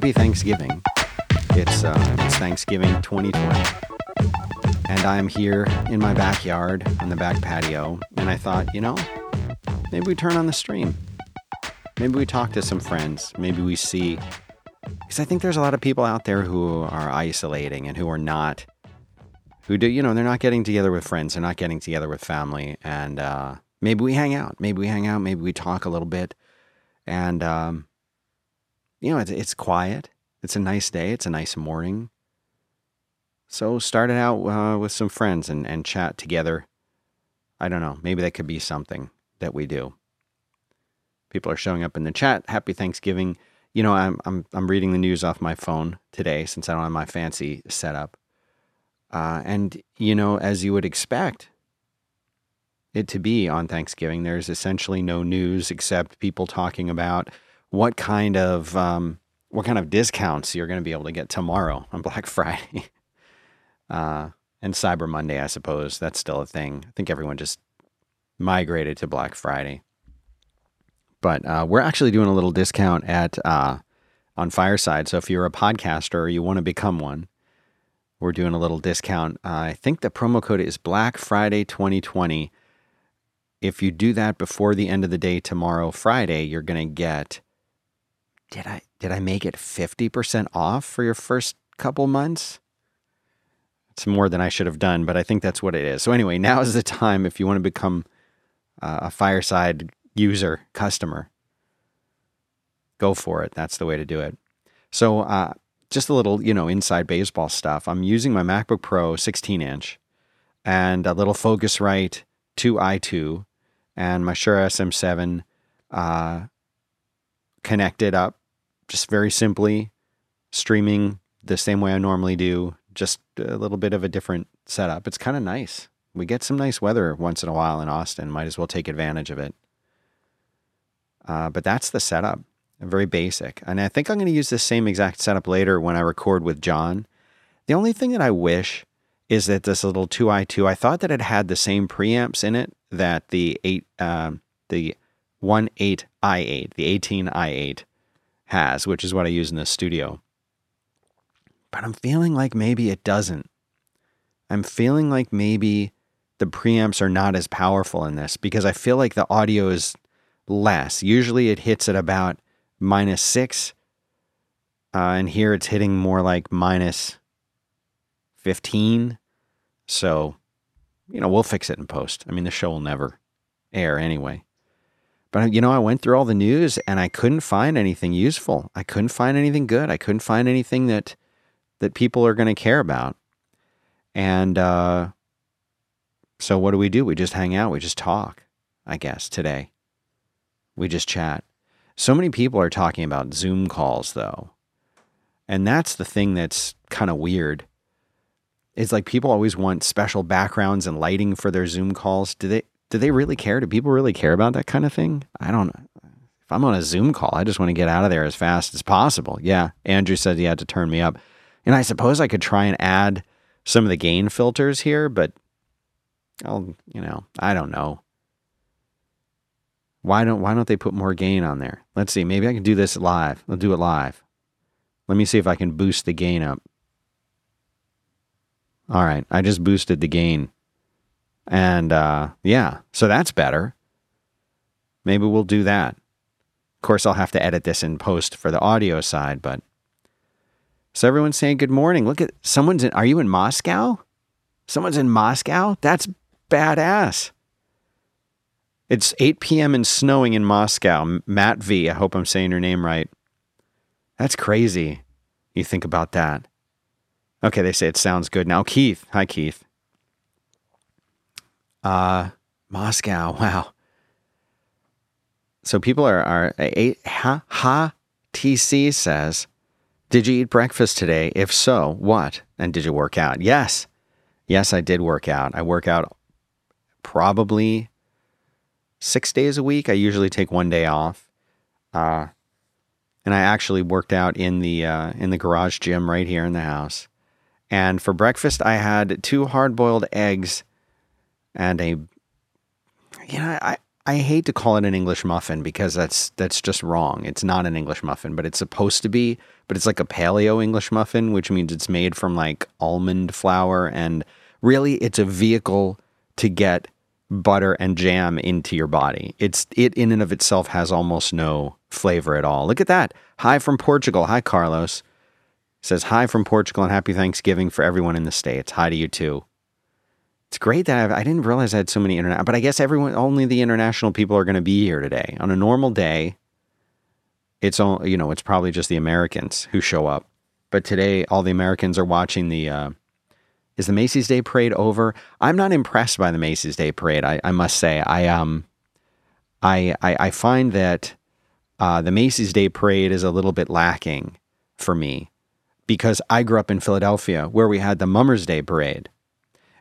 happy Thanksgiving. It's, uh, it's Thanksgiving 2020. And I'm here in my backyard on the back patio. And I thought, you know, maybe we turn on the stream. Maybe we talk to some friends. Maybe we see. Because I think there's a lot of people out there who are isolating and who are not, who do, you know, they're not getting together with friends. They're not getting together with family. And uh, maybe we hang out. Maybe we hang out. Maybe we talk a little bit. And, um, you know, it's, it's quiet. It's a nice day. It's a nice morning. So start it out uh, with some friends and, and chat together. I don't know. Maybe that could be something that we do. People are showing up in the chat. Happy Thanksgiving. You know, I'm I'm I'm reading the news off my phone today since I don't have my fancy setup. Uh, and you know, as you would expect it to be on Thanksgiving, there's essentially no news except people talking about what kind of um, what kind of discounts you're going to be able to get tomorrow on Black Friday uh, and Cyber Monday. I suppose that's still a thing. I think everyone just migrated to Black Friday, but uh, we're actually doing a little discount at uh, on Fireside. So if you're a podcaster or you want to become one, we're doing a little discount. I think the promo code is Black Friday 2020. If you do that before the end of the day tomorrow, Friday, you're going to get did I did I make it 50% off for your first couple months? It's more than I should have done, but I think that's what it is. So anyway, now is the time if you want to become uh, a Fireside user customer. Go for it. That's the way to do it. So uh, just a little, you know, inside baseball stuff. I'm using my MacBook Pro 16 inch and a little Focusrite 2i2 and my Shure SM7 uh, connected up just very simply streaming the same way I normally do, just a little bit of a different setup. It's kind of nice. We get some nice weather once in a while in Austin. Might as well take advantage of it. Uh, but that's the setup, very basic. And I think I'm going to use the same exact setup later when I record with John. The only thing that I wish is that this little 2i2, I thought that it had the same preamps in it that the 8, uh, the 1.8i8, the 18i8 has, which is what I use in the studio. But I'm feeling like maybe it doesn't. I'm feeling like maybe the preamps are not as powerful in this because I feel like the audio is less. Usually it hits at about minus six, uh, and here it's hitting more like minus 15. So, you know, we'll fix it in post. I mean, the show will never air anyway. But you know, I went through all the news and I couldn't find anything useful. I couldn't find anything good. I couldn't find anything that that people are going to care about. And uh, so, what do we do? We just hang out. We just talk. I guess today, we just chat. So many people are talking about Zoom calls, though, and that's the thing that's kind of weird. It's like people always want special backgrounds and lighting for their Zoom calls. Do they? Do they really care? Do people really care about that kind of thing? I don't know. If I'm on a Zoom call, I just want to get out of there as fast as possible. Yeah, Andrew said he had to turn me up. And I suppose I could try and add some of the gain filters here, but I'll, you know, I don't know. Why don't why don't they put more gain on there? Let's see. Maybe I can do this live. I'll do it live. Let me see if I can boost the gain up. All right, I just boosted the gain and uh, yeah, so that's better. Maybe we'll do that. Of course, I'll have to edit this in post for the audio side, but so everyone's saying good morning. Look at someone's in. Are you in Moscow? Someone's in Moscow? That's badass. It's 8 p.m. and snowing in Moscow. Matt V. I hope I'm saying your name right. That's crazy. You think about that. Okay, they say it sounds good. Now, Keith. Hi, Keith. Uh, Moscow. Wow. So people are are a ha ha TC says, "Did you eat breakfast today? If so, what? And did you work out?" Yes. Yes, I did work out. I work out probably 6 days a week. I usually take one day off. Uh and I actually worked out in the uh, in the garage gym right here in the house. And for breakfast, I had two hard boiled eggs and a you know I I hate to call it an English muffin because that's that's just wrong. It's not an English muffin, but it's supposed to be. But it's like a paleo English muffin, which means it's made from like almond flour, and really, it's a vehicle to get butter and jam into your body. It's it in and of itself has almost no flavor at all. Look at that. Hi from Portugal. Hi Carlos. Says hi from Portugal and happy Thanksgiving for everyone in the states. Hi to you too. It's great that I've, I did not realize I had so many internet, but I guess everyone, only the international people are going to be here today. On a normal day, it's all, you know, it's probably just the Americans who show up. But today, all the Americans are watching the, uh, is the Macy's Day Parade over? I'm not impressed by the Macy's Day Parade. I, I must say, I, um, I, I, I find that, uh, the Macy's Day Parade is a little bit lacking for me because I grew up in Philadelphia where we had the Mummers Day Parade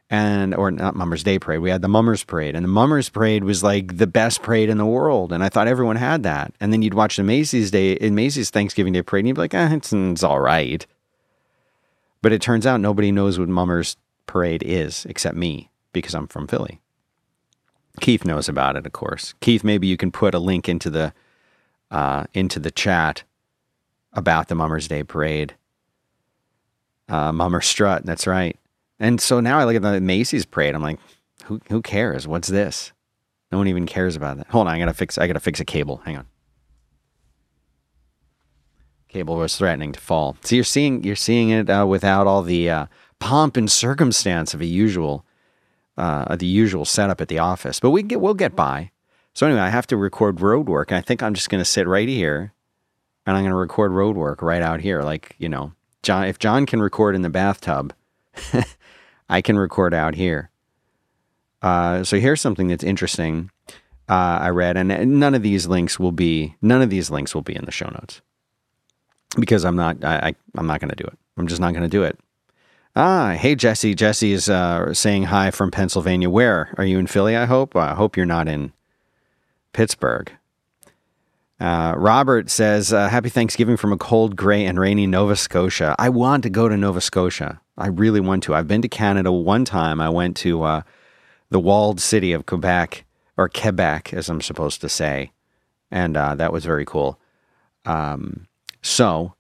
and or not Mummers Day Parade. We had the Mummers Parade, and the Mummers Parade was like the best parade in the world, and I thought everyone had that. And then you'd watch the Macy's Day in Macy's Thanksgiving Day Parade, and you'd be like, eh, it's, it's all right. But it turns out nobody knows what Mummers Parade is except me because I'm from Philly. Keith knows about it, of course. Keith, maybe you can put a link into the uh, into the chat about the Mummers Day Parade. Uh, Mummer Strut, that's right. And so now I look at the Macy's parade. I'm like, who who cares? What's this? No one even cares about that. Hold on, I gotta fix. I gotta fix a cable. Hang on. Cable was threatening to fall. So you're seeing you're seeing it uh, without all the uh, pomp and circumstance of a usual uh, the usual setup at the office. But we get we'll get by. So anyway, I have to record road work, and I think I'm just gonna sit right here, and I'm gonna record road work right out here. Like you know, John. If John can record in the bathtub. I can record out here. Uh, so here's something that's interesting. Uh, I read, and none of these links will be none of these links will be in the show notes because I'm not I, I am not going to do it. I'm just not going to do it. Ah, hey Jesse. Jesse is uh, saying hi from Pennsylvania. Where are you in Philly? I hope. I hope you're not in Pittsburgh. Uh, Robert says, uh, Happy Thanksgiving from a cold, gray, and rainy Nova Scotia. I want to go to Nova Scotia. I really want to. I've been to Canada one time. I went to uh, the walled city of Quebec, or Quebec, as I'm supposed to say. And uh, that was very cool. Um, so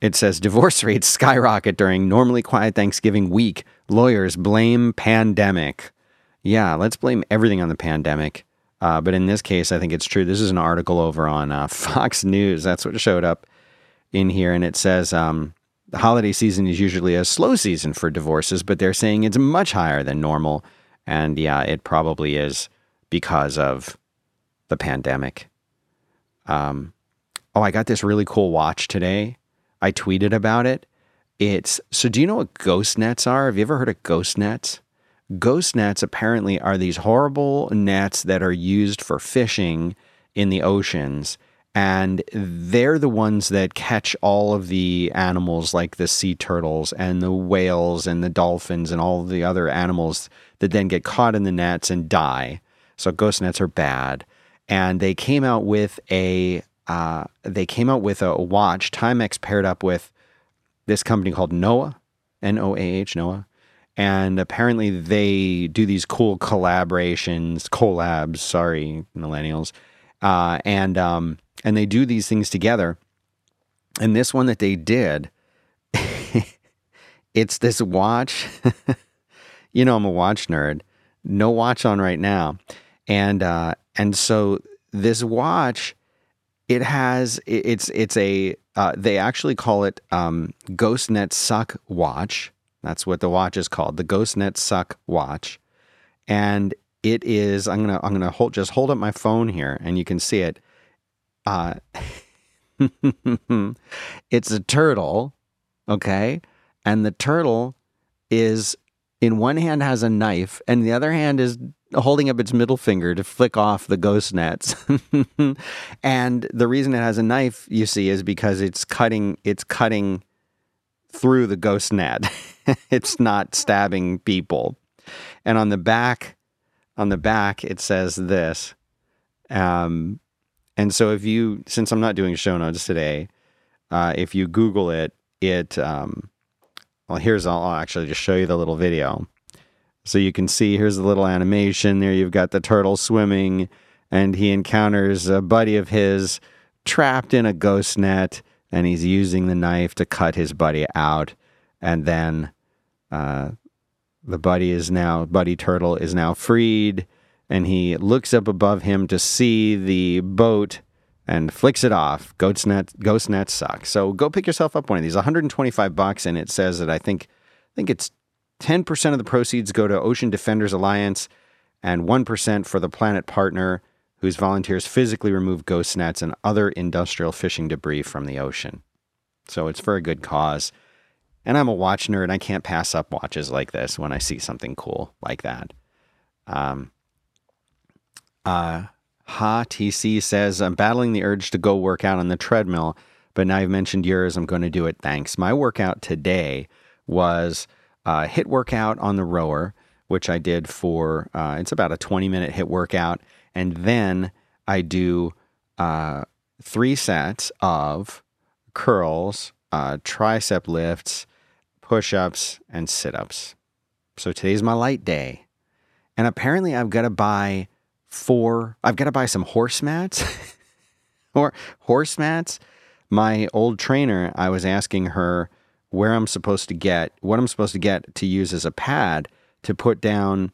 it says divorce rates skyrocket during normally quiet Thanksgiving week. Lawyers blame pandemic. Yeah, let's blame everything on the pandemic. Uh, but in this case, I think it's true. This is an article over on uh, Fox News. That's what showed up in here. And it says um, the holiday season is usually a slow season for divorces, but they're saying it's much higher than normal. And yeah, it probably is because of the pandemic. Um, oh, I got this really cool watch today. I tweeted about it. It's so. Do you know what ghost nets are? Have you ever heard of ghost nets? Ghost nets apparently are these horrible nets that are used for fishing in the oceans. And they're the ones that catch all of the animals like the sea turtles and the whales and the dolphins and all the other animals that then get caught in the nets and die. So ghost nets are bad. And they came out with a uh, they came out with a watch. Timex paired up with this company called Noah, N O A H Noah, and apparently they do these cool collaborations, collabs. Sorry, millennials, uh, and um, and they do these things together. And this one that they did, it's this watch. you know, I'm a watch nerd. No watch on right now, and uh, and so this watch, it has it's it's a uh, they actually call it um, GhostNet Suck Watch that's what the watch is called, the GhostNet Suck watch. And it is I'm to I'm to hold just hold up my phone here and you can see it. Uh it's a turtle, okay? And the turtle is in one hand has a knife and the other hand is holding up its middle finger to flick off the ghost nets. and the reason it has a knife, you see, is because it's cutting it's cutting through the ghost net. it's not stabbing people. And on the back, on the back, it says this. Um, and so if you, since I'm not doing show notes today, uh, if you Google it, it, um, well, here's, I'll, I'll actually just show you the little video. So you can see here's the little animation there. You've got the turtle swimming, and he encounters a buddy of his trapped in a ghost net, and he's using the knife to cut his buddy out. And then uh, the buddy is now, Buddy Turtle is now freed, and he looks up above him to see the boat and flicks it off. Ghost net, ghost net sucks. So go pick yourself up one of these. 125 bucks, and it says that I think, I think it's 10% of the proceeds go to Ocean Defenders Alliance, and 1% for the Planet Partner whose volunteers physically remove ghost nets and other industrial fishing debris from the ocean. So it's for a good cause. And I'm a watch nerd. I can't pass up watches like this when I see something cool like that. Um, uh, Ha TC says, I'm battling the urge to go work out on the treadmill, but now you've mentioned yours. I'm going to do it. Thanks. My workout today was a HIIT workout on the rower, which I did for, uh, it's about a 20 minute HIIT workout. And then I do uh, three sets of curls, uh, tricep lifts, push ups, and sit ups. So today's my light day. And apparently, I've got to buy four, I've got to buy some horse mats. or horse mats. My old trainer, I was asking her where I'm supposed to get, what I'm supposed to get to use as a pad to put down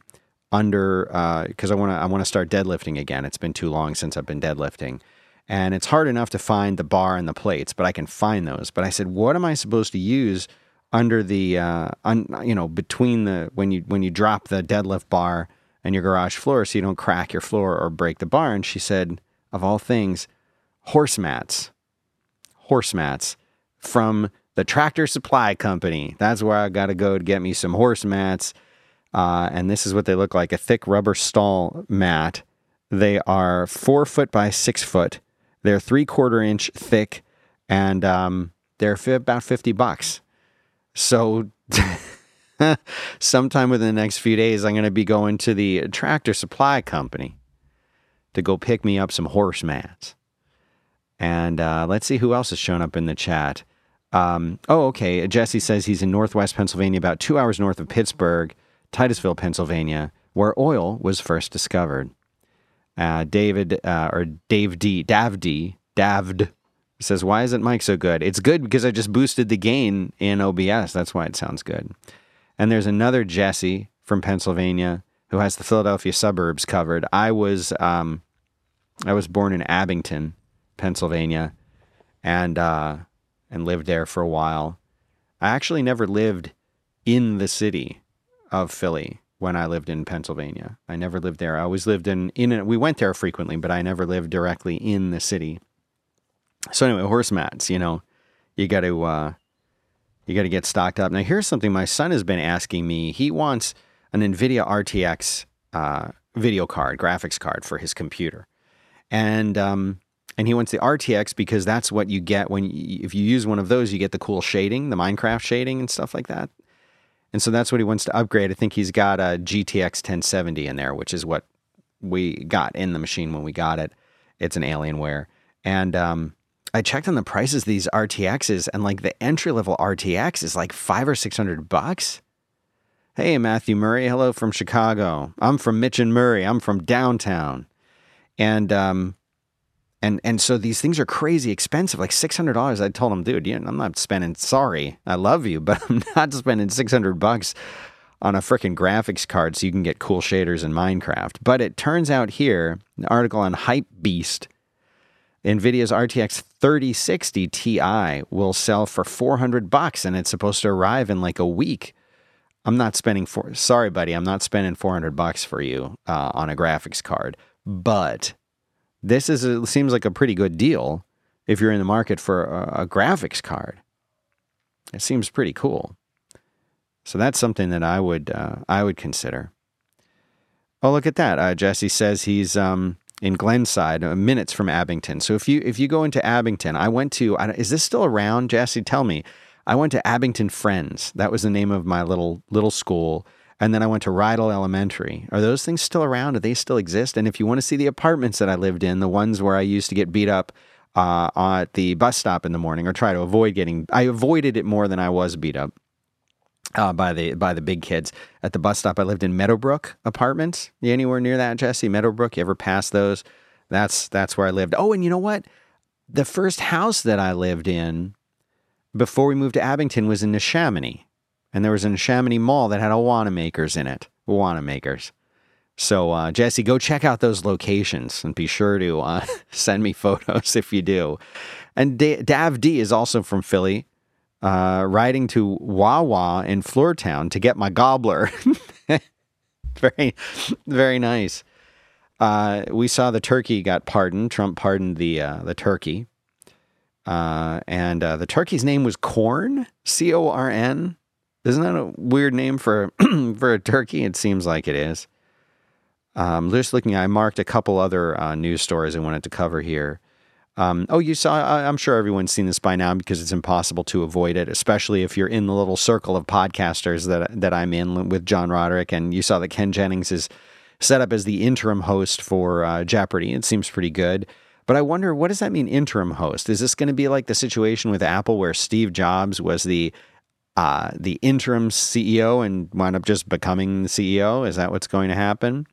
under because uh, I want to I want to start deadlifting again. It's been too long since I've been deadlifting, and it's hard enough to find the bar and the plates, but I can find those. But I said, what am I supposed to use under the uh, un, you know between the when you when you drop the deadlift bar and your garage floor so you don't crack your floor or break the barn. She said, of all things, horse mats, horse mats from the Tractor Supply Company. That's where I got to go to get me some horse mats uh, and this is what they look like a thick rubber stall mat. They are four foot by six foot. They're three quarter inch thick, and um, they're f- about 50 bucks. So, sometime within the next few days, I'm going to be going to the tractor supply company to go pick me up some horse mats. And uh, let's see who else has shown up in the chat. Um, oh, okay. Jesse says he's in Northwest Pennsylvania, about two hours north of Pittsburgh. Titusville, Pennsylvania, where oil was first discovered. Uh, David uh, or Dave D, Dav D, Davd says, "Why isn't Mike so good?" It's good because I just boosted the gain in OBS. That's why it sounds good. And there's another Jesse from Pennsylvania who has the Philadelphia suburbs covered. I was um, I was born in Abington, Pennsylvania, and uh, and lived there for a while. I actually never lived in the city of Philly when I lived in Pennsylvania. I never lived there. I always lived in in we went there frequently, but I never lived directly in the city. So anyway, horse mats, you know, you got to uh, you got to get stocked up. Now here's something my son has been asking me. He wants an Nvidia RTX uh, video card, graphics card for his computer, and um, and he wants the RTX because that's what you get when you, if you use one of those, you get the cool shading, the Minecraft shading and stuff like that. And so that's what he wants to upgrade. I think he's got a GTX 1070 in there, which is what we got in the machine when we got it. It's an Alienware. And um, I checked on the prices of these RTXs, and like the entry level RTX is like five or six hundred bucks. Hey, Matthew Murray. Hello from Chicago. I'm from Mitch and Murray. I'm from downtown. And um, and and so these things are crazy expensive, like six hundred dollars. I told him, dude, you know, I'm not spending. Sorry, I love you, but I'm not spending six hundred bucks on a freaking graphics card so you can get cool shaders in Minecraft. But it turns out here, an article on Hype Beast, NVIDIA's RTX 3060 Ti will sell for 400 bucks, and it's supposed to arrive in like a week. I'm not spending four. Sorry, buddy, I'm not spending 400 bucks for you uh, on a graphics card, but this is a, seems like a pretty good deal if you're in the market for a, a graphics card. It seems pretty cool. So that's something that I would uh, I would consider. Oh, look at that! Uh, Jesse says he's um, in Glenside, uh, minutes from Abington. So if you if you go into Abington, I went to. Is this still around, Jesse? Tell me. I went to Abington Friends. That was the name of my little little school and then I went to Rydal Elementary. Are those things still around? Do they still exist? And if you want to see the apartments that I lived in, the ones where I used to get beat up uh, at the bus stop in the morning, or try to avoid getting, I avoided it more than I was beat up. Uh, by the by the big kids at the bus stop. I lived in Meadowbrook Apartments. You anywhere near that, Jesse? Meadowbrook. You ever pass those? That's that's where I lived. Oh, and you know what? The first house that I lived in before we moved to Abington was in Neshaminy. And there was a Neshaminy mall that had a makers in it. a Wanamaker's. So, uh, Jesse, go check out those locations and be sure to uh, send me photos if you do. And D- Dav D is also from Philly, uh, riding to Wawa in Flourtown to get my gobbler. very, very nice. Uh, we saw the turkey got pardoned. Trump pardoned the uh, the turkey, uh, and uh, the turkey's name was Corn, C O R N. Isn't that a weird name for for a turkey? It seems like it is. Um, just looking, I marked a couple other uh, news stories I wanted to cover here. Um, oh, you saw, I'm sure everyone's seen this by now because it's impossible to avoid it, especially if you're in the little circle of podcasters that, that I'm in with John Roderick. And you saw that Ken Jennings is set up as the interim host for uh, Jeopardy. It seems pretty good. But I wonder, what does that mean, interim host? Is this going to be like the situation with Apple where Steve Jobs was the uh, the interim CEO and wound up just becoming the CEO? Is that what's going to happen?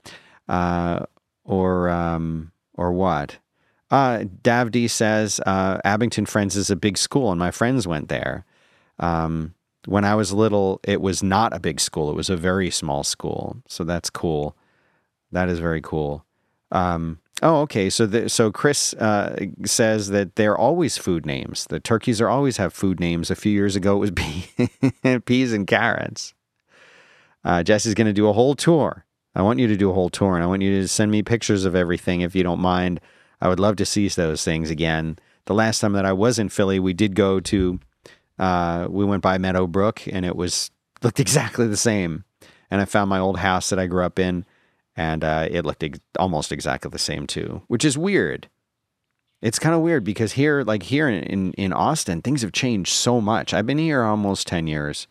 Uh, or um, or what? Uh, Davdi says uh, Abington Friends is a big school, and my friends went there. Um, when I was little, it was not a big school; it was a very small school. So that's cool. That is very cool. Um, oh, okay. So the, so Chris uh, says that they're always food names. The turkeys are always have food names. A few years ago, it was pea, peas and carrots. Uh, Jesse's going to do a whole tour I want you to do a whole tour and I want you to send me pictures of everything if you don't mind. I would love to see those things again. The last time that I was in Philly, we did go to, uh, we went by Meadow Brook and it was, looked exactly the same. And I found my old house that I grew up in and uh, it looked ex- almost exactly the same too, which is weird. It's kind of weird because here, like here in, in, in Austin, things have changed so much. I've been here almost 10 years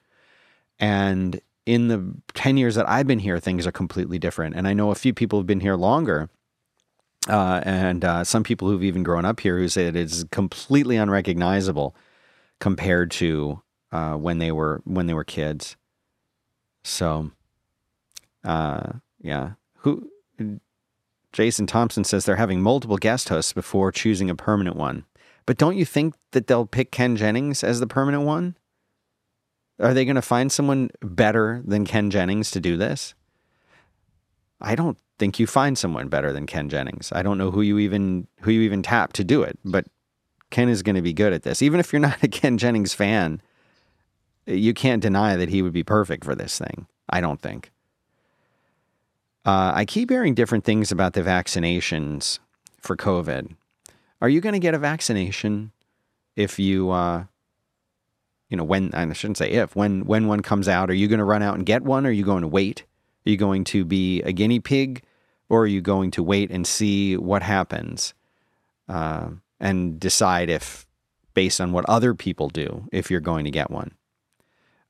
and in the 10 years that I've been here, things are completely different. And I know a few people have been here longer. Uh, and uh, some people who've even grown up here who say that it's completely unrecognizable compared to uh, when they were when they were kids. So, uh, yeah. Who? Jason Thompson says they're having multiple guest hosts before choosing a permanent one. But don't you think that they'll pick Ken Jennings as the permanent one? Are they going to find someone better than Ken Jennings to do this? I don't think you find someone better than Ken Jennings. I don't know who you even who you even tap to do it, but Ken is going to be good at this. Even if you're not a Ken Jennings fan, you can't deny that he would be perfect for this thing. I don't think. Uh, I keep hearing different things about the vaccinations for COVID. Are you going to get a vaccination if you uh, you know, when I shouldn't say if, when when one comes out, are you going to run out and get one? Or are you going to wait? Are you going to be a guinea pig, or are you going to wait and see what happens, uh, and decide if, based on what other people do, if you're going to get one?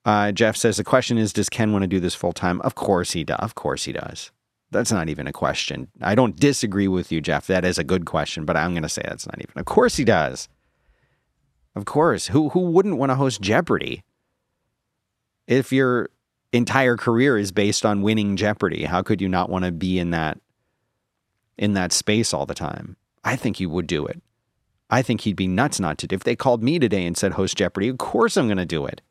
Uh, Jeff says the question is, does Ken want to do this full time? Of course he does. Of course he does. That's not even a question. I don't disagree with you, Jeff. That is a good question, but I'm going to say that's not even. Of course he does. Of course. Who who wouldn't want to host Jeopardy? If your entire career is based on winning Jeopardy, how could you not want to be in that in that space all the time? I think he would do it. I think he'd be nuts not to. If they called me today and said host Jeopardy, of course I'm going to do it.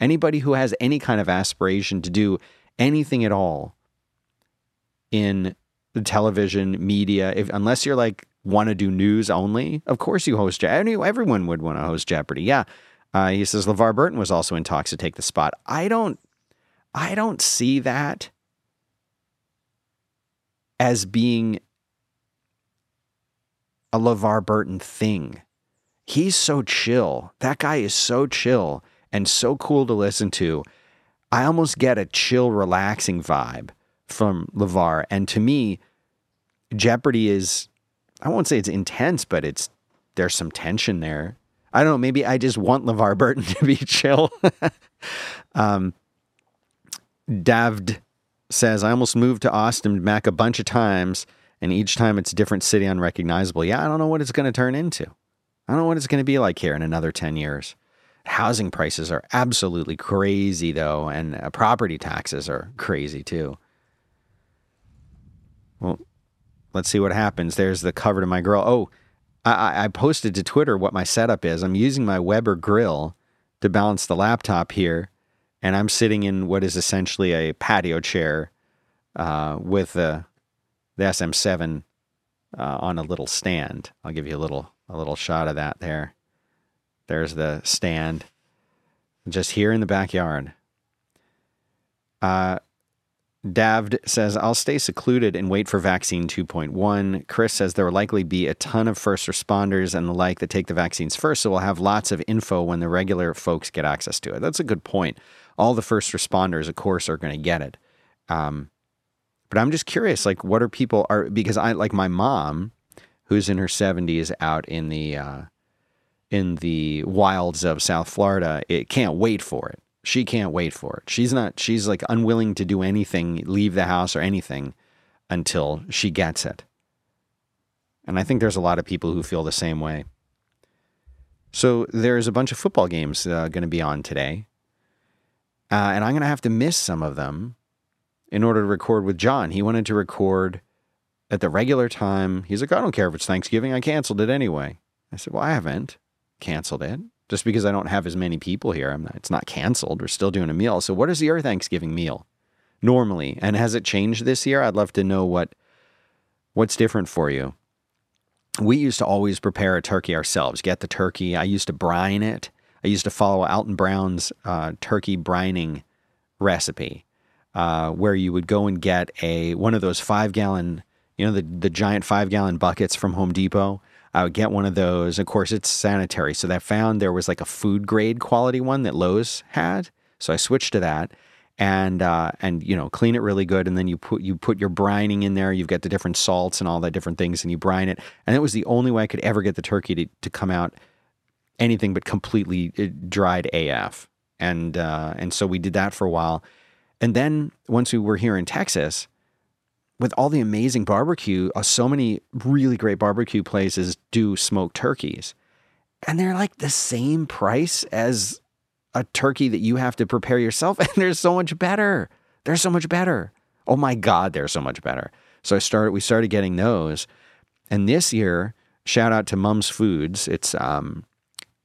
Anybody who has any kind of aspiration to do anything at all in the television media, if unless you're like want to do news only, of course you host Jeopardy. Everyone would want to host Jeopardy. Yeah. Uh, he says LeVar Burton was also in talks to take the spot. I don't, I don't see that as being a LeVar Burton thing. He's so chill. That guy is so chill and so cool to listen to. I almost get a chill, relaxing vibe from LeVar. And to me, Jeopardy is I won't say it's intense, but it's there's some tension there. I don't know. Maybe I just want LeVar Burton to be chill. um, Davd says, I almost moved to Austin Mac a bunch of times, and each time it's a different city unrecognizable. Yeah, I don't know what it's going to turn into. I don't know what it's going to be like here in another 10 years. Housing prices are absolutely crazy, though, and uh, property taxes are crazy, too. Well, Let's see what happens. There's the cover to my grill. Oh, I, I posted to Twitter what my setup is. I'm using my Weber grill to balance the laptop here, and I'm sitting in what is essentially a patio chair uh, with the the SM7 uh, on a little stand. I'll give you a little a little shot of that there. There's the stand, just here in the backyard. Uh, Davd says, I'll stay secluded and wait for vaccine 2.1. Chris says there will likely be a ton of first responders and the like that take the vaccines first, so we'll have lots of info when the regular folks get access to it. That's a good point. All the first responders, of course, are going to get it. Um, but I'm just curious, like, what are people are because I like my mom, who's in her 70s, out in the uh, in the wilds of South Florida. It can't wait for it she can't wait for it. She's not, she's like unwilling to do anything, leave the house or anything until she gets it. And I think there's a lot of people who feel the same way. So there's a bunch of football games uh, going to be on today. Uh, and I'm going to have to miss some of them in order to record with John. He wanted to record at the regular time. He's like, I don't care if it's Thanksgiving. I canceled it anyway. I said, Well, I haven't canceled it just because I don't have as many people here. Not, it's not canceled. We're still doing a meal. So, what is your Thanksgiving meal normally? And has it changed this year? I'd love to know what what's different for you. We used to always prepare a turkey ourselves. Get the turkey. I used to brine it. I used to follow Alton Brown's uh, turkey brining recipe, uh, where you would go and get a one of those five gallon, you know, the the giant five gallon buckets from Home Depot I would get one of those. Of course, it's sanitary. So I found there was like a food grade quality one that Lowe's had. So I switched to that and uh, and you know clean it really good and then you put you put your brining in there you've got the different salts and all the different things and you brine it and it was the only way i could ever get the turkey to, to come out anything but completely uh, dried af and uh, and so we did that for a while and then once we were here in texas with all the amazing barbecue, uh, so many really great barbecue places do smoked turkeys. And they're like the same price as a turkey that you have to prepare yourself. And they're so much better. They're so much better. Oh my God, they're so much better. So I started, we started getting those. And this year, shout out to Mum's Foods. It's um,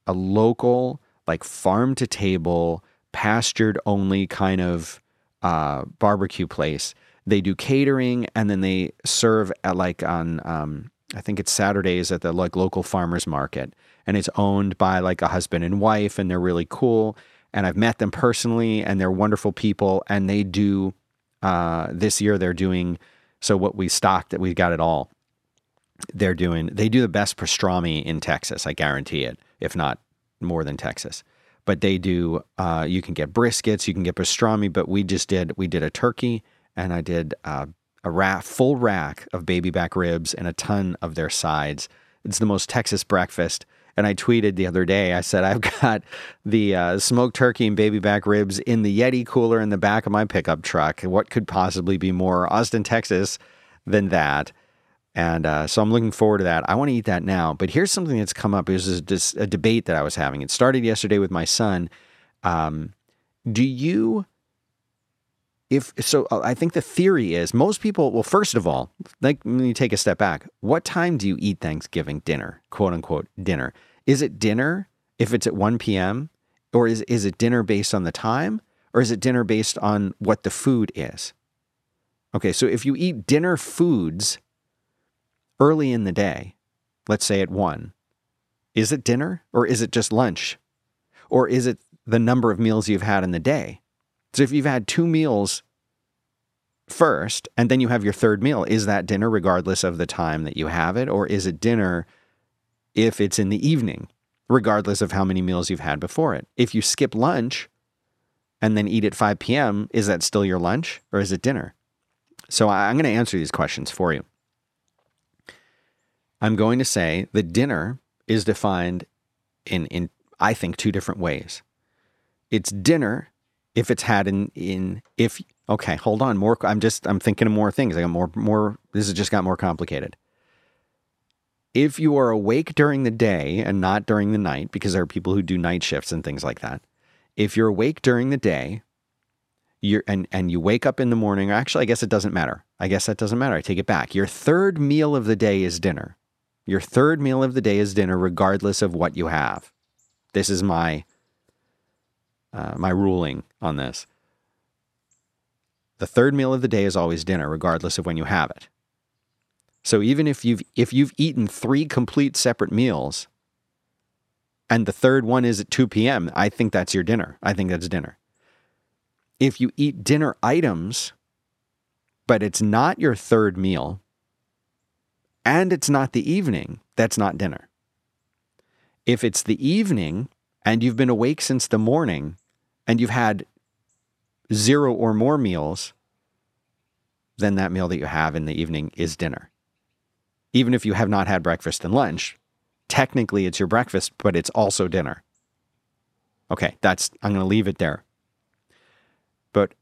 a local, like farm to table, pastured only kind of uh, barbecue place. They do catering and then they serve at like on um, I think it's Saturdays at the like local farmers market. And it's owned by like a husband and wife and they're really cool. And I've met them personally and they're wonderful people and they do uh, this year they're doing so what we stocked that we got it all. They're doing they do the best pastrami in Texas I guarantee it if not more than Texas but they do uh, you can get briskets you can get pastrami but we just did we did a turkey and I did uh, a rack, full rack of baby back ribs and a ton of their sides. It's the most Texas breakfast. And I tweeted the other day, I said, I've got the uh, smoked turkey and baby back ribs in the Yeti cooler in the back of my pickup truck. What could possibly be more Austin, Texas than that? And uh, so I'm looking forward to that. I want to eat that now. But here's something that's come up. It was just a debate that I was having. It started yesterday with my son. Um, do you if so uh, i think the theory is most people well first of all like let me take a step back what time do you eat thanksgiving dinner quote unquote dinner is it dinner if it's at 1 p.m or is, is it dinner based on the time or is it dinner based on what the food is okay so if you eat dinner foods early in the day let's say at 1 is it dinner or is it just lunch or is it the number of meals you've had in the day so if you've had two meals first and then you have your third meal, is that dinner regardless of the time that you have it? Or is it dinner if it's in the evening, regardless of how many meals you've had before it? If you skip lunch and then eat at 5 p.m., is that still your lunch or is it dinner? So I'm going to answer these questions for you. I'm going to say that dinner is defined in, in I think, two different ways. It's dinner if it's had in in if okay, hold on, more. I'm just I'm thinking of more things. I got more more. This has just got more complicated. If you are awake during the day and not during the night, because there are people who do night shifts and things like that. If you're awake during the day, you're and and you wake up in the morning. Actually, I guess it doesn't matter. I guess that doesn't matter. I take it back. Your third meal of the day is dinner. Your third meal of the day is dinner, regardless of what you have. This is my uh, my ruling on this. The third meal of the day is always dinner, regardless of when you have it. So even if you've if you've eaten three complete separate meals, and the third one is at 2 p.m., I think that's your dinner. I think that's dinner if you eat dinner items, but it's not your third meal and it's not the evening, that's not dinner. If it's the evening and you've been awake since the morning and you've had zero or more meals, then that meal that you have in the evening is dinner. Even if you have not had breakfast and lunch, technically it's your breakfast, but it's also dinner. Okay, that's I'm going to leave it there. But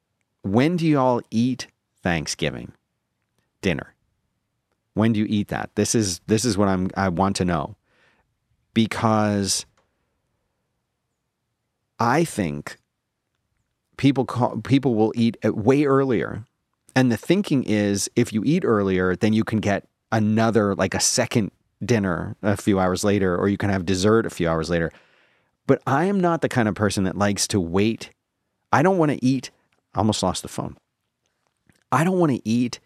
when do you all eat Thanksgiving dinner? When do you eat that? This is this is what I'm I want to know. Because I think people call, people will eat way earlier. And the thinking is if you eat earlier, then you can get another like a second dinner a few hours later or you can have dessert a few hours later. But I am not the kind of person that likes to wait. I don't want to eat I almost lost the phone. I don't want to eat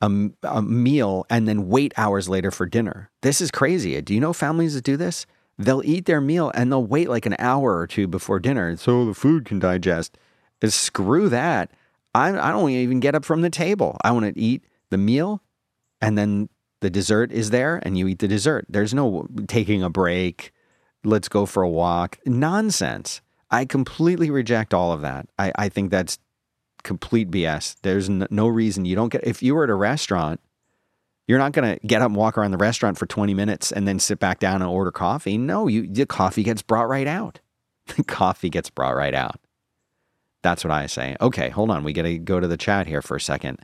a, a meal and then wait hours later for dinner. This is crazy. Do you know families that do this? They'll eat their meal and they'll wait like an hour or two before dinner so the food can digest. Is Screw that. I, I don't even get up from the table. I want to eat the meal and then the dessert is there and you eat the dessert. There's no taking a break. Let's go for a walk. Nonsense. I completely reject all of that. I, I think that's complete BS. There's no reason you don't get, if you were at a restaurant, you're not going to get up and walk around the restaurant for 20 minutes and then sit back down and order coffee. No, you, the coffee gets brought right out. The coffee gets brought right out. That's what I say. Okay, hold on. We got to go to the chat here for a second.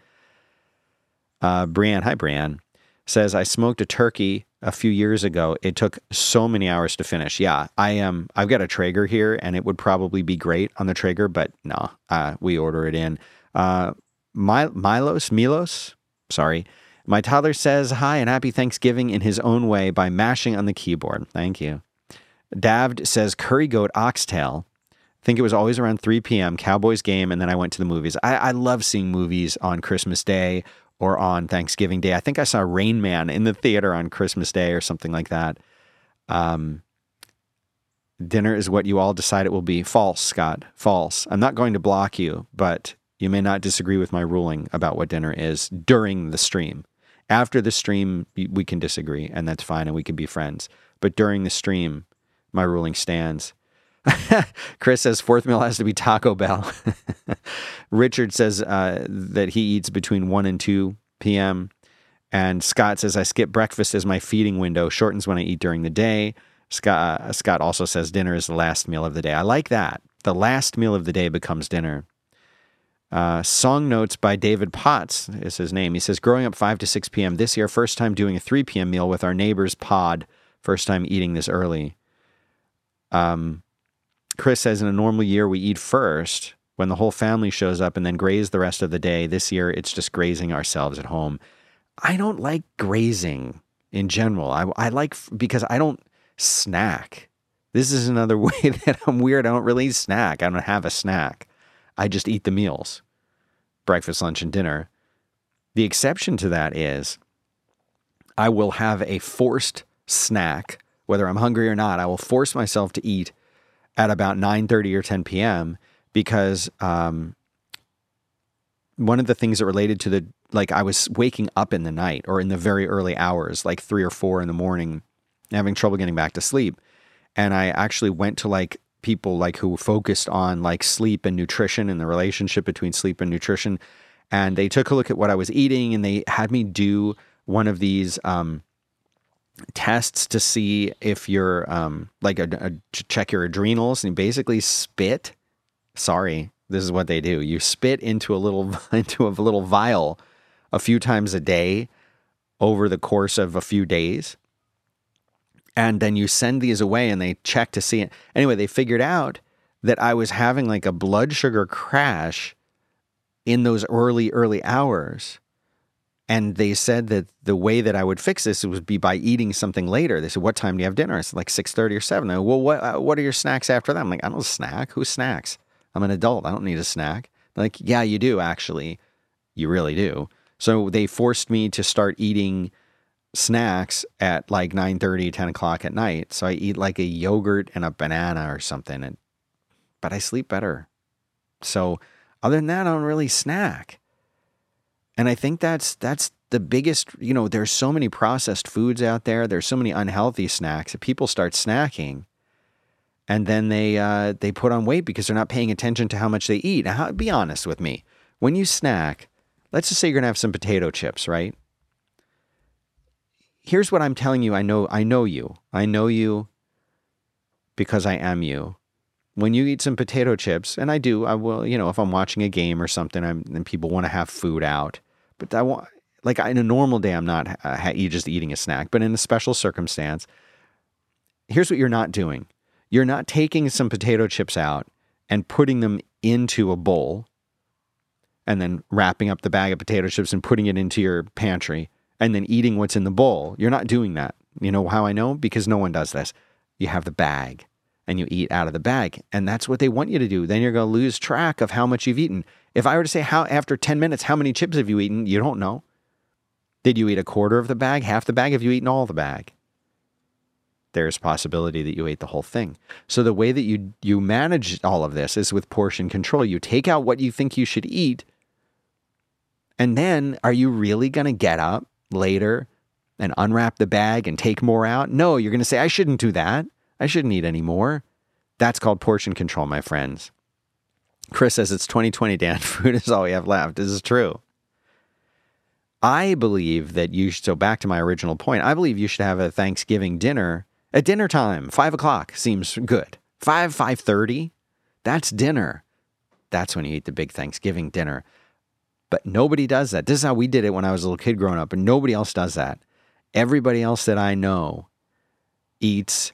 Uh, Brienne, hi, Brienne, says, I smoked a turkey a few years ago, it took so many hours to finish. Yeah, I am. I've got a Traeger here, and it would probably be great on the Traeger, but no, uh, we order it in. Uh, My, Milos, Milos, sorry. My toddler says hi and happy Thanksgiving in his own way by mashing on the keyboard. Thank you. Davd says curry goat oxtail. I think it was always around 3 p.m. Cowboys game, and then I went to the movies. I, I love seeing movies on Christmas Day or on Thanksgiving Day. I think I saw Rain Man in the theater on Christmas Day or something like that. Um, dinner is what you all decide it will be. False, Scott. False. I'm not going to block you, but you may not disagree with my ruling about what dinner is during the stream. After the stream, we can disagree, and that's fine, and we can be friends. But during the stream, my ruling stands. Chris says fourth meal has to be Taco Bell. Richard says uh, that he eats between 1 and 2 p.m. And Scott says, I skip breakfast as my feeding window shortens when I eat during the day. Scott, uh, Scott also says dinner is the last meal of the day. I like that. The last meal of the day becomes dinner. Uh, song notes by David Potts is his name. He says, Growing up 5 to 6 p.m. this year, first time doing a 3 p.m. meal with our neighbor's pod, first time eating this early. Um, Chris says, In a normal year, we eat first when the whole family shows up and then graze the rest of the day. This year, it's just grazing ourselves at home. I don't like grazing in general. I, I like because I don't snack. This is another way that I'm weird. I don't really snack. I don't have a snack. I just eat the meals breakfast, lunch, and dinner. The exception to that is I will have a forced snack, whether I'm hungry or not. I will force myself to eat at about 9:30 or 10 p.m because um, one of the things that related to the like I was waking up in the night or in the very early hours, like three or four in the morning, having trouble getting back to sleep. And I actually went to like people like who focused on like sleep and nutrition and the relationship between sleep and nutrition. And they took a look at what I was eating and they had me do one of these um, tests to see if you're um, like a, a, check your adrenals and basically spit sorry, this is what they do. You spit into a little into a little vial a few times a day over the course of a few days. And then you send these away and they check to see it. Anyway, they figured out that I was having like a blood sugar crash in those early, early hours. And they said that the way that I would fix this would be by eating something later. They said, "What time do you have dinner?" It's like six thirty or seven. Go, well, what uh, what are your snacks after that? I'm like, I don't snack. Who snacks? I'm an adult. I don't need a snack. They're like, yeah, you do actually. You really do. So they forced me to start eating snacks at like 9 30 10 o'clock at night so i eat like a yogurt and a banana or something and but i sleep better so other than that i don't really snack and i think that's that's the biggest you know there's so many processed foods out there there's so many unhealthy snacks that people start snacking and then they uh, they put on weight because they're not paying attention to how much they eat now be honest with me when you snack let's just say you're going to have some potato chips right here's what I'm telling you. I know I know you. I know you because I am you. When you eat some potato chips, and I do, I will, you know, if I'm watching a game or something, I'm, and people want to have food out, but I want, like in a normal day, I'm not uh, just eating a snack, but in a special circumstance, here's what you're not doing. You're not taking some potato chips out and putting them into a bowl and then wrapping up the bag of potato chips and putting it into your pantry and then eating what's in the bowl. You're not doing that. You know how I know? Because no one does this. You have the bag and you eat out of the bag. And that's what they want you to do. Then you're going to lose track of how much you've eaten. If I were to say how after 10 minutes, how many chips have you eaten? You don't know. Did you eat a quarter of the bag, half the bag? Have you eaten all the bag? There's possibility that you ate the whole thing. So the way that you you manage all of this is with portion control. You take out what you think you should eat. And then are you really going to get up later and unwrap the bag and take more out? No, you're going to say, I shouldn't do that. I shouldn't eat any more. That's called portion control, my friends. Chris says it's 2020, Dan. Food is all we have left. This is true. I believe that you should, so back to my original point, I believe you should have a Thanksgiving dinner at dinner time. Five o'clock seems good. Five, five thirty, that's dinner. That's when you eat the big Thanksgiving dinner. But nobody does that. This is how we did it when I was a little kid growing up, and nobody else does that. Everybody else that I know eats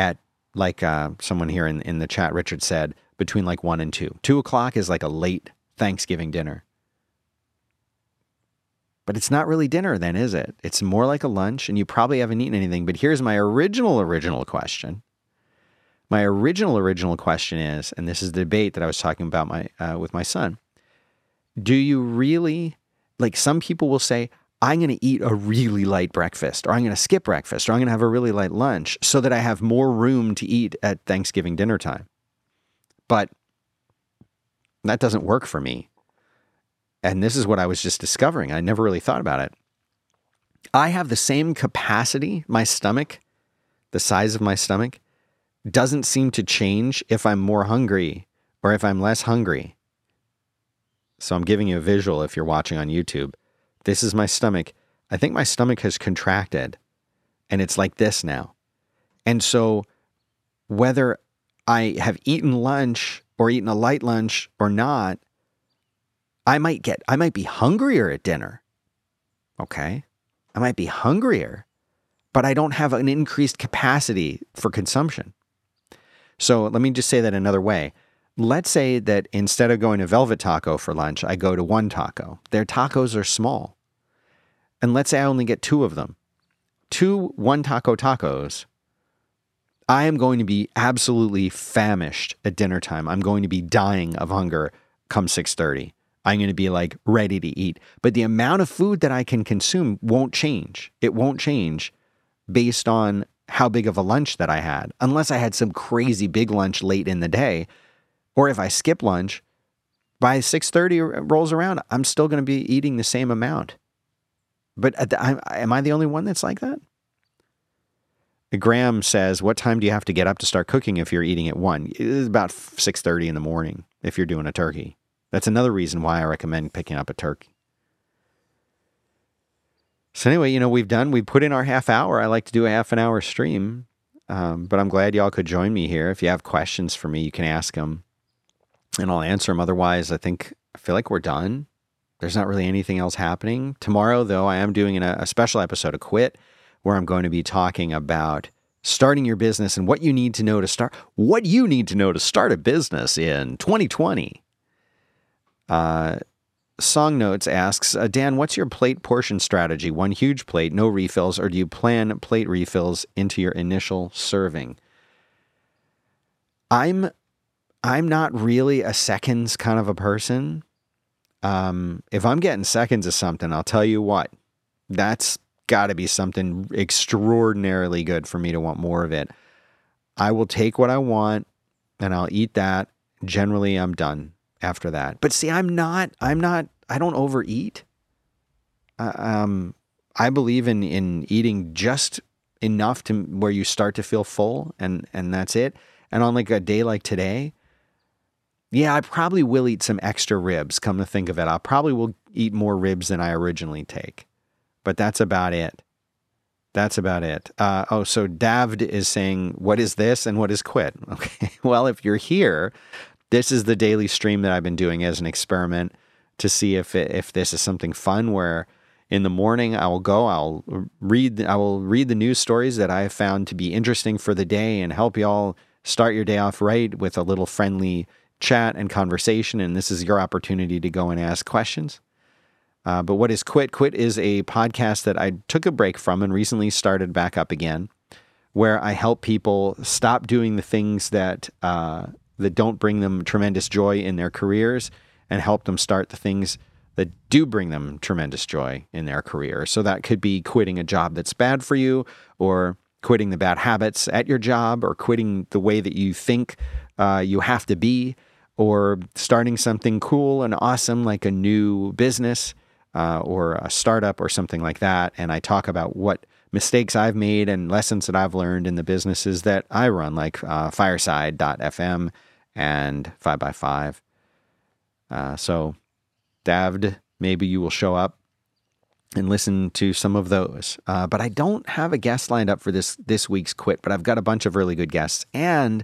at like uh, someone here in, in the chat, Richard said, between like one and two. Two o'clock is like a late Thanksgiving dinner. But it's not really dinner then, is it? It's more like a lunch, and you probably haven't eaten anything. But here's my original, original question. My original, original question is, and this is the debate that I was talking about my uh, with my son do you really, like some people will say, I'm going to eat a really light breakfast, or I'm going to skip breakfast, or I'm going to have a really light lunch so that I have more room to eat at Thanksgiving dinner time. But that doesn't work for me. And this is what I was just discovering. I never really thought about it. I have the same capacity, my stomach, the size of my stomach, doesn't seem to change if I'm more hungry or if I'm less hungry. So I'm giving you a visual if you're watching on YouTube. This is my stomach. I think my stomach has contracted and it's like this now. And so whether I have eaten lunch or eaten a light lunch or not, I might get, I might be hungrier at dinner. Okay. I might be hungrier, but I don't have an increased capacity for consumption. So let me just say that another way let's say that instead of going to Velvet Taco for lunch, I go to One Taco. Their tacos are small. And let's say I only get two of them. Two one taco tacos. I am going to be absolutely famished at dinner time. I'm going to be dying of hunger come 6:30. I'm going to be like ready to eat. But the amount of food that I can consume won't change. It won't change based on how big of a lunch that I had, unless I had some crazy big lunch late in the day or if I skip lunch, by 6:30 rolls around, I'm still going to be eating the same amount. But am I the only one that's like that? Graham says, "What time do you have to get up to start cooking if you're eating at one? It's about 6:30 in the morning if you're doing a turkey. That's another reason why I recommend picking up a turkey." So anyway, you know, we've done, we put in our half hour. I like to do a half an hour stream, um, but I'm glad y'all could join me here. If you have questions for me, you can ask them and I'll answer them. Otherwise, I think I feel like we're done. There's not really anything else happening. Tomorrow, though, I am doing a, a special episode of Quit where I'm going to be talking about starting your business and what you need to know to start what you need to know to start a business in 2020. Uh, Song Notes asks, uh, Dan, what's your plate portion strategy? One huge plate, no refills, or do you plan plate refills into your initial serving? I'm I'm not really a seconds kind of a person. Um, if I'm getting seconds of something, I'll tell you what, that's got to be something extraordinarily good for me to want more of it. I will take what I want and I'll eat that. Generally, I'm done after that. But see, I'm not, I'm not, I don't overeat. Uh, um, I believe in, in eating just enough to where you start to feel full and, and that's it. And on like a day like today, yeah, I probably will eat some extra ribs. Come to think of it, I probably will eat more ribs than I originally take, but that's about it. That's about it. Uh, oh, so Davd is saying, "What is this and what is quit?" Okay, well, if you're here, this is the daily stream that I've been doing as an experiment to see if it, if this is something fun. Where in the morning I will go, I'll read, I will read the news stories that I have found to be interesting for the day and help y'all start your day off right with a little friendly chat and conversation, and this is your opportunity to go and ask questions. Uh, but what is Quit? Quit is a podcast that I took a break from and recently started back up again, where I help people stop doing the things that uh, that don't bring them tremendous joy in their careers and help them start the things that do bring them tremendous joy in their career. So that could be quitting a job that's bad for you, or quitting the bad habits at your job, or quitting the way that you think uh, you have to be or starting something cool and awesome like a new business uh, or a startup or something like that. And I talk about what mistakes I've made and lessons that I've learned in the businesses that I run, like uh, Fireside.fm and 5by5. Uh, so, Davd, maybe you will show up and listen to some of those. Uh, but I don't have a guest lined up for this this week's quit, but I've got a bunch of really good guests and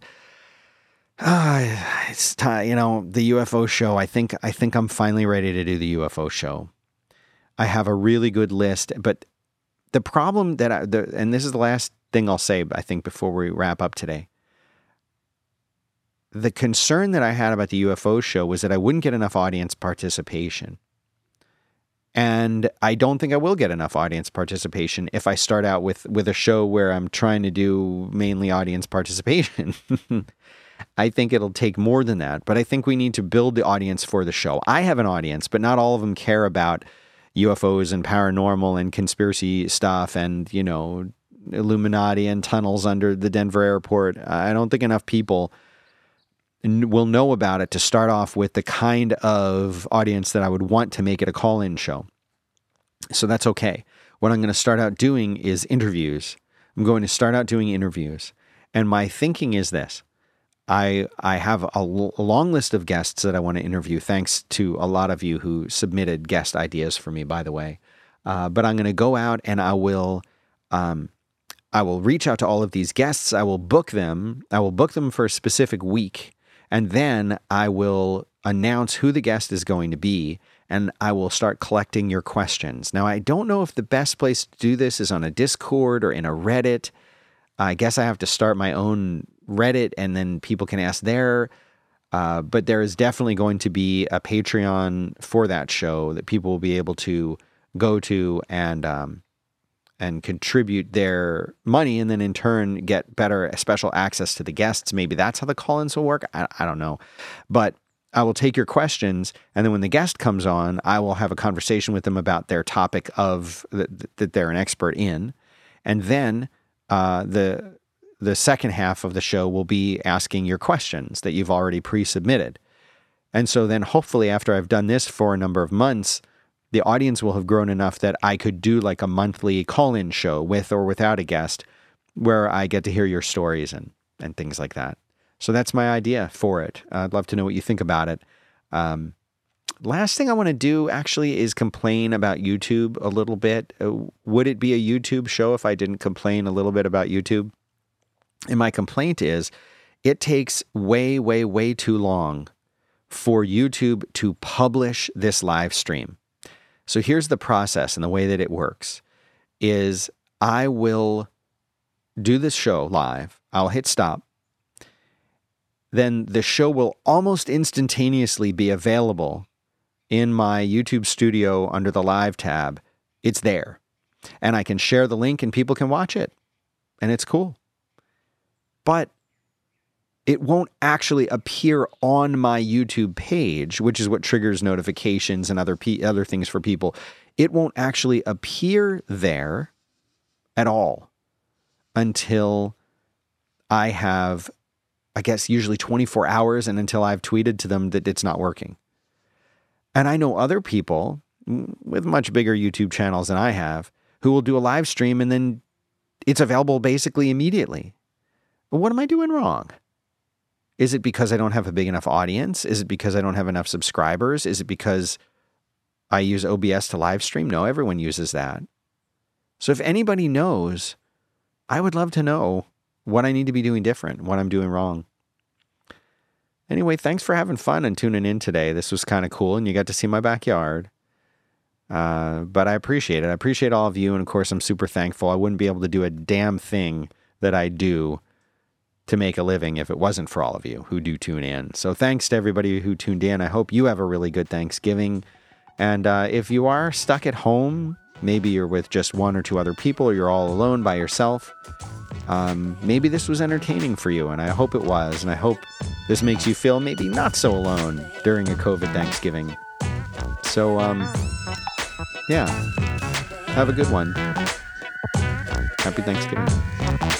uh, it's time, you know, the UFO show. I think I think I'm finally ready to do the UFO show. I have a really good list, but the problem that I, the, and this is the last thing I'll say, I think, before we wrap up today. The concern that I had about the UFO show was that I wouldn't get enough audience participation. And I don't think I will get enough audience participation if I start out with with a show where I'm trying to do mainly audience participation. I think it'll take more than that, but I think we need to build the audience for the show. I have an audience, but not all of them care about UFOs and paranormal and conspiracy stuff and, you know, Illuminati and tunnels under the Denver airport. I don't think enough people will know about it to start off with the kind of audience that I would want to make it a call in show. So that's okay. What I'm going to start out doing is interviews. I'm going to start out doing interviews. And my thinking is this I I have a, l- a long list of guests that I want to interview. Thanks to a lot of you who submitted guest ideas for me, by the way. Uh, but I'm going to go out and I will um, I will reach out to all of these guests. I will book them. I will book them for a specific week, and then I will announce who the guest is going to be. And I will start collecting your questions. Now, I don't know if the best place to do this is on a Discord or in a Reddit. I guess I have to start my own Reddit, and then people can ask there. Uh, but there is definitely going to be a Patreon for that show that people will be able to go to and um, and contribute their money, and then in turn get better special access to the guests. Maybe that's how the call-ins will work. I, I don't know, but I will take your questions, and then when the guest comes on, I will have a conversation with them about their topic of that, that they're an expert in, and then uh, the the second half of the show will be asking your questions that you've already pre-submitted. And so then hopefully after I've done this for a number of months, the audience will have grown enough that I could do like a monthly call-in show with or without a guest where I get to hear your stories and and things like that. So that's my idea for it. I'd love to know what you think about it. Um, last thing I want to do actually is complain about YouTube a little bit. Uh, would it be a YouTube show if I didn't complain a little bit about YouTube? And my complaint is it takes way, way, way too long for YouTube to publish this live stream. So here's the process and the way that it works is I will do this show live, I'll hit stop. Then the show will almost instantaneously be available in my YouTube studio under the live tab. It's there. And I can share the link and people can watch it. And it's cool. But it won't actually appear on my YouTube page, which is what triggers notifications and other pe- other things for people. It won't actually appear there at all until I have, I guess, usually 24 hours and until I've tweeted to them that it's not working. And I know other people with much bigger YouTube channels than I have who will do a live stream and then it's available basically immediately. What am I doing wrong? Is it because I don't have a big enough audience? Is it because I don't have enough subscribers? Is it because I use OBS to live stream? No, everyone uses that. So if anybody knows, I would love to know what I need to be doing different, what I'm doing wrong. Anyway, thanks for having fun and tuning in today. This was kind of cool, and you got to see my backyard. Uh, but I appreciate it. I appreciate all of you. And of course, I'm super thankful. I wouldn't be able to do a damn thing that I do to make a living if it wasn't for all of you who do tune in. So thanks to everybody who tuned in. I hope you have a really good Thanksgiving. And uh, if you are stuck at home, maybe you're with just one or two other people, or you're all alone by yourself, um, maybe this was entertaining for you. And I hope it was. And I hope this makes you feel maybe not so alone during a COVID Thanksgiving. So, um, yeah, have a good one. Happy Thanksgiving.